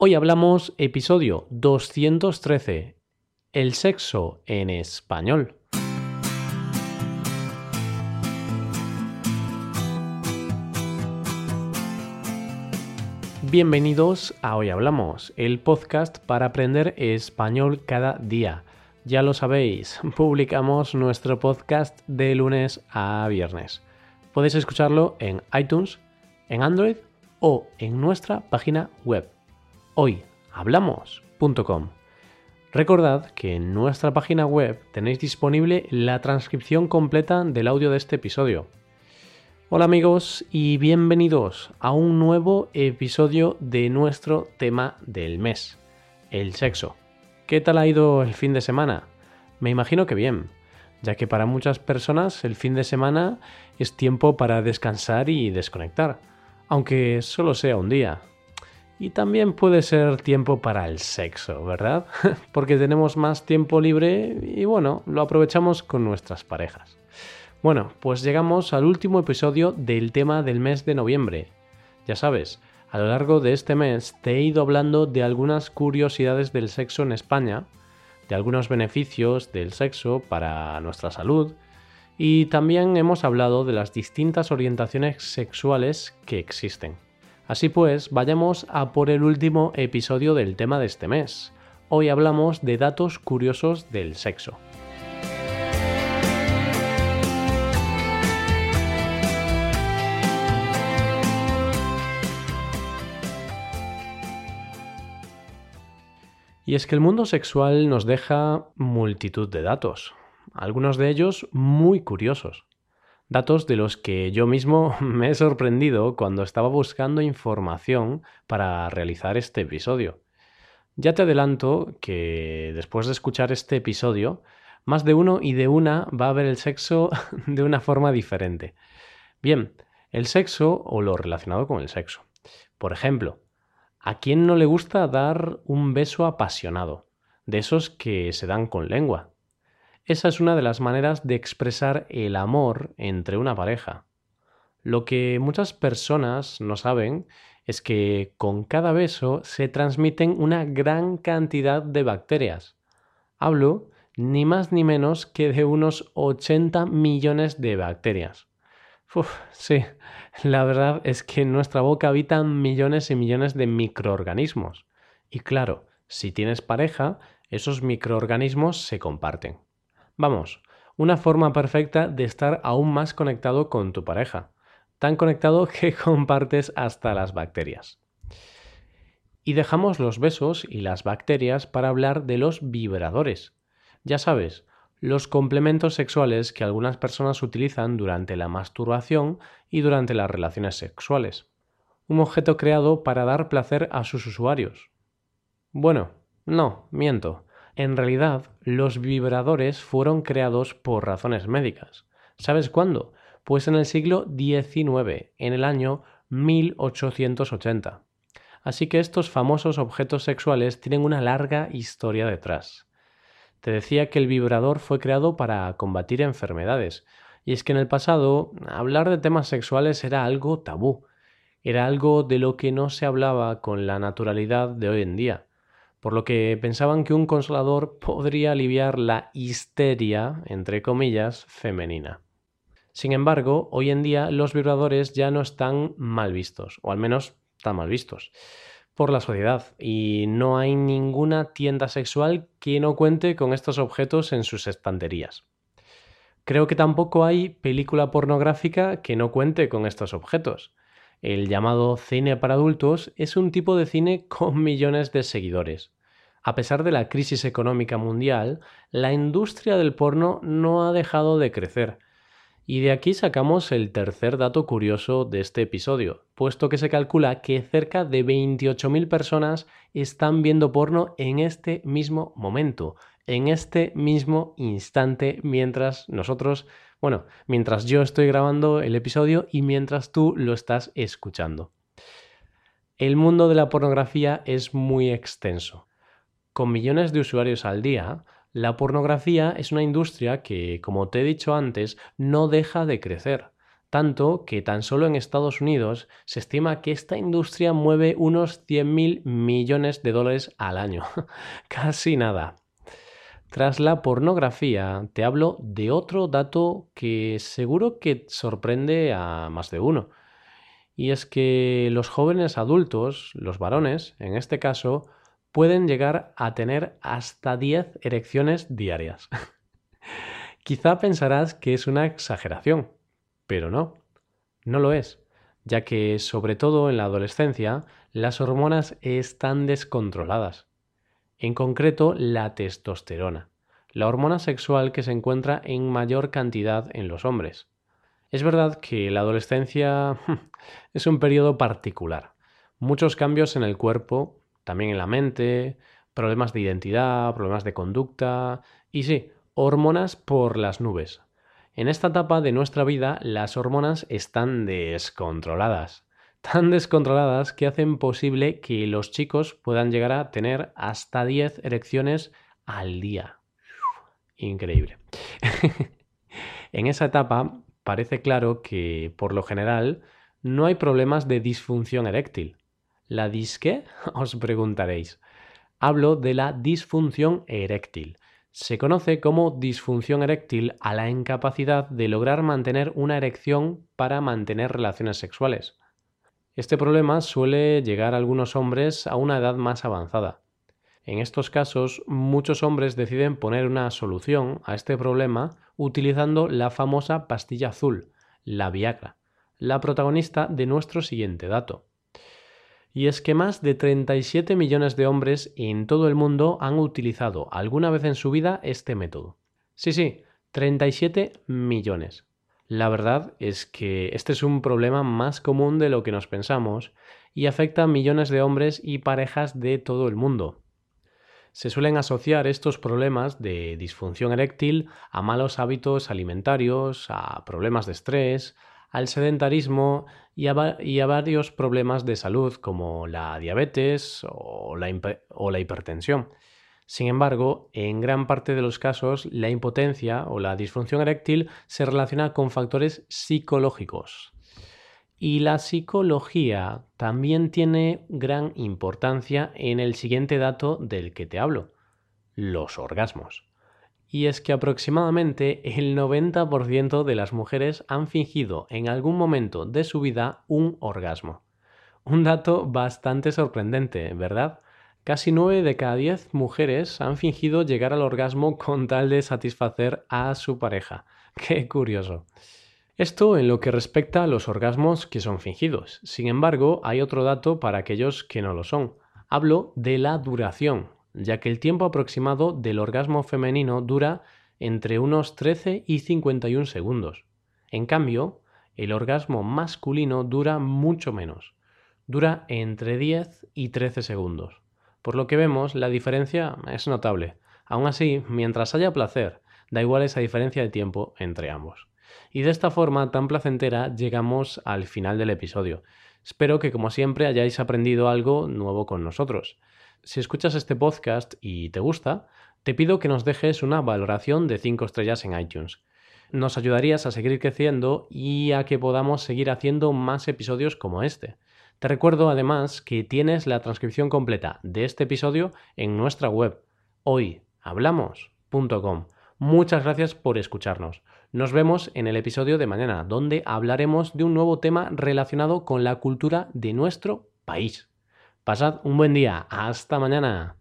Hoy hablamos episodio 213, el sexo en español. Bienvenidos a Hoy Hablamos, el podcast para aprender español cada día. Ya lo sabéis, publicamos nuestro podcast de lunes a viernes. Podéis escucharlo en iTunes, en Android o en nuestra página web hoyhablamos.com. Recordad que en nuestra página web tenéis disponible la transcripción completa del audio de este episodio. Hola amigos y bienvenidos a un nuevo episodio de nuestro tema del mes, el sexo. ¿Qué tal ha ido el fin de semana? Me imagino que bien, ya que para muchas personas el fin de semana es tiempo para descansar y desconectar, aunque solo sea un día. Y también puede ser tiempo para el sexo, ¿verdad? Porque tenemos más tiempo libre y bueno, lo aprovechamos con nuestras parejas. Bueno, pues llegamos al último episodio del tema del mes de noviembre. Ya sabes, a lo largo de este mes te he ido hablando de algunas curiosidades del sexo en España, de algunos beneficios del sexo para nuestra salud, y también hemos hablado de las distintas orientaciones sexuales que existen. Así pues, vayamos a por el último episodio del tema de este mes. Hoy hablamos de datos curiosos del sexo. Y es que el mundo sexual nos deja multitud de datos, algunos de ellos muy curiosos. Datos de los que yo mismo me he sorprendido cuando estaba buscando información para realizar este episodio. Ya te adelanto que después de escuchar este episodio, más de uno y de una va a ver el sexo de una forma diferente. Bien, el sexo o lo relacionado con el sexo. Por ejemplo, ¿a quién no le gusta dar un beso apasionado? De esos que se dan con lengua. Esa es una de las maneras de expresar el amor entre una pareja. Lo que muchas personas no saben es que con cada beso se transmiten una gran cantidad de bacterias. Hablo ni más ni menos que de unos 80 millones de bacterias. Uf, sí, la verdad es que en nuestra boca habitan millones y millones de microorganismos. Y claro, si tienes pareja, esos microorganismos se comparten. Vamos, una forma perfecta de estar aún más conectado con tu pareja, tan conectado que compartes hasta las bacterias. Y dejamos los besos y las bacterias para hablar de los vibradores. Ya sabes, los complementos sexuales que algunas personas utilizan durante la masturbación y durante las relaciones sexuales. Un objeto creado para dar placer a sus usuarios. Bueno, no, miento. En realidad, los vibradores fueron creados por razones médicas. ¿Sabes cuándo? Pues en el siglo XIX, en el año 1880. Así que estos famosos objetos sexuales tienen una larga historia detrás. Te decía que el vibrador fue creado para combatir enfermedades, y es que en el pasado hablar de temas sexuales era algo tabú, era algo de lo que no se hablaba con la naturalidad de hoy en día por lo que pensaban que un consolador podría aliviar la histeria, entre comillas, femenina. Sin embargo, hoy en día los vibradores ya no están mal vistos, o al menos están mal vistos, por la sociedad, y no hay ninguna tienda sexual que no cuente con estos objetos en sus estanterías. Creo que tampoco hay película pornográfica que no cuente con estos objetos. El llamado cine para adultos es un tipo de cine con millones de seguidores. A pesar de la crisis económica mundial, la industria del porno no ha dejado de crecer. Y de aquí sacamos el tercer dato curioso de este episodio, puesto que se calcula que cerca de 28.000 personas están viendo porno en este mismo momento, en este mismo instante, mientras nosotros bueno, mientras yo estoy grabando el episodio y mientras tú lo estás escuchando. El mundo de la pornografía es muy extenso. Con millones de usuarios al día, la pornografía es una industria que, como te he dicho antes, no deja de crecer. tanto que tan solo en Estados Unidos se estima que esta industria mueve unos 100.000 millones de dólares al año. Casi nada. Tras la pornografía, te hablo de otro dato que seguro que sorprende a más de uno. Y es que los jóvenes adultos, los varones en este caso, pueden llegar a tener hasta 10 erecciones diarias. Quizá pensarás que es una exageración, pero no, no lo es, ya que sobre todo en la adolescencia las hormonas están descontroladas. En concreto, la testosterona, la hormona sexual que se encuentra en mayor cantidad en los hombres. Es verdad que la adolescencia es un periodo particular. Muchos cambios en el cuerpo, también en la mente, problemas de identidad, problemas de conducta y sí, hormonas por las nubes. En esta etapa de nuestra vida las hormonas están descontroladas. Tan descontroladas que hacen posible que los chicos puedan llegar a tener hasta 10 erecciones al día. Increíble. en esa etapa parece claro que, por lo general, no hay problemas de disfunción eréctil. ¿La disque? Os preguntaréis. Hablo de la disfunción eréctil se conoce como disfunción eréctil a la incapacidad de lograr mantener una erección para mantener relaciones sexuales. Este problema suele llegar a algunos hombres a una edad más avanzada. En estos casos, muchos hombres deciden poner una solución a este problema utilizando la famosa pastilla azul, la Viagra, la protagonista de nuestro siguiente dato y es que más de 37 millones de hombres en todo el mundo han utilizado alguna vez en su vida este método. Sí, sí, 37 millones. La verdad es que este es un problema más común de lo que nos pensamos y afecta a millones de hombres y parejas de todo el mundo. Se suelen asociar estos problemas de disfunción eréctil a malos hábitos alimentarios, a problemas de estrés, al sedentarismo y a, varios problemas de salud como la diabetes o la, hipertensión. Sin embargo, en gran parte de los casos, la impotencia o la disfunción eréctil se relaciona con factores psicológicos. Y la psicología también tiene gran importancia en el siguiente dato del que te hablo, los orgasmos y es que aproximadamente el 90% de las mujeres han fingido en algún momento de su vida un orgasmo. Un dato bastante sorprendente, ¿verdad? Casi 9 de cada 10 mujeres han fingido llegar al orgasmo con tal de satisfacer a su pareja. Qué curioso. Esto en lo que respecta a los orgasmos que son fingidos. Sin embargo, hay otro dato para aquellos que no lo son. Hablo de la duración, ya que el tiempo aproximado del orgasmo femenino dura entre unos 13 y 51 segundos. En cambio, el orgasmo masculino dura mucho menos, dura entre 10 y 13 segundos. Por lo que vemos, la diferencia es notable. Aún así, mientras haya placer, da igual esa diferencia de tiempo entre ambos. Y de esta forma tan placentera llegamos al final del episodio. Espero que como siempre hayáis aprendido algo nuevo con nosotros. Si escuchas este podcast y te gusta, te pido que nos dejes una valoración de 5 estrellas en iTunes. Nos ayudarías a seguir creciendo y a que podamos seguir haciendo más episodios como este. Te recuerdo además que tienes la transcripción completa de este episodio en nuestra web hoyhablamos.com. Muchas gracias por escucharnos. Nos vemos en el episodio de mañana, donde hablaremos de un nuevo tema relacionado con la cultura de nuestro país. Pasad un buen día. Hasta mañana.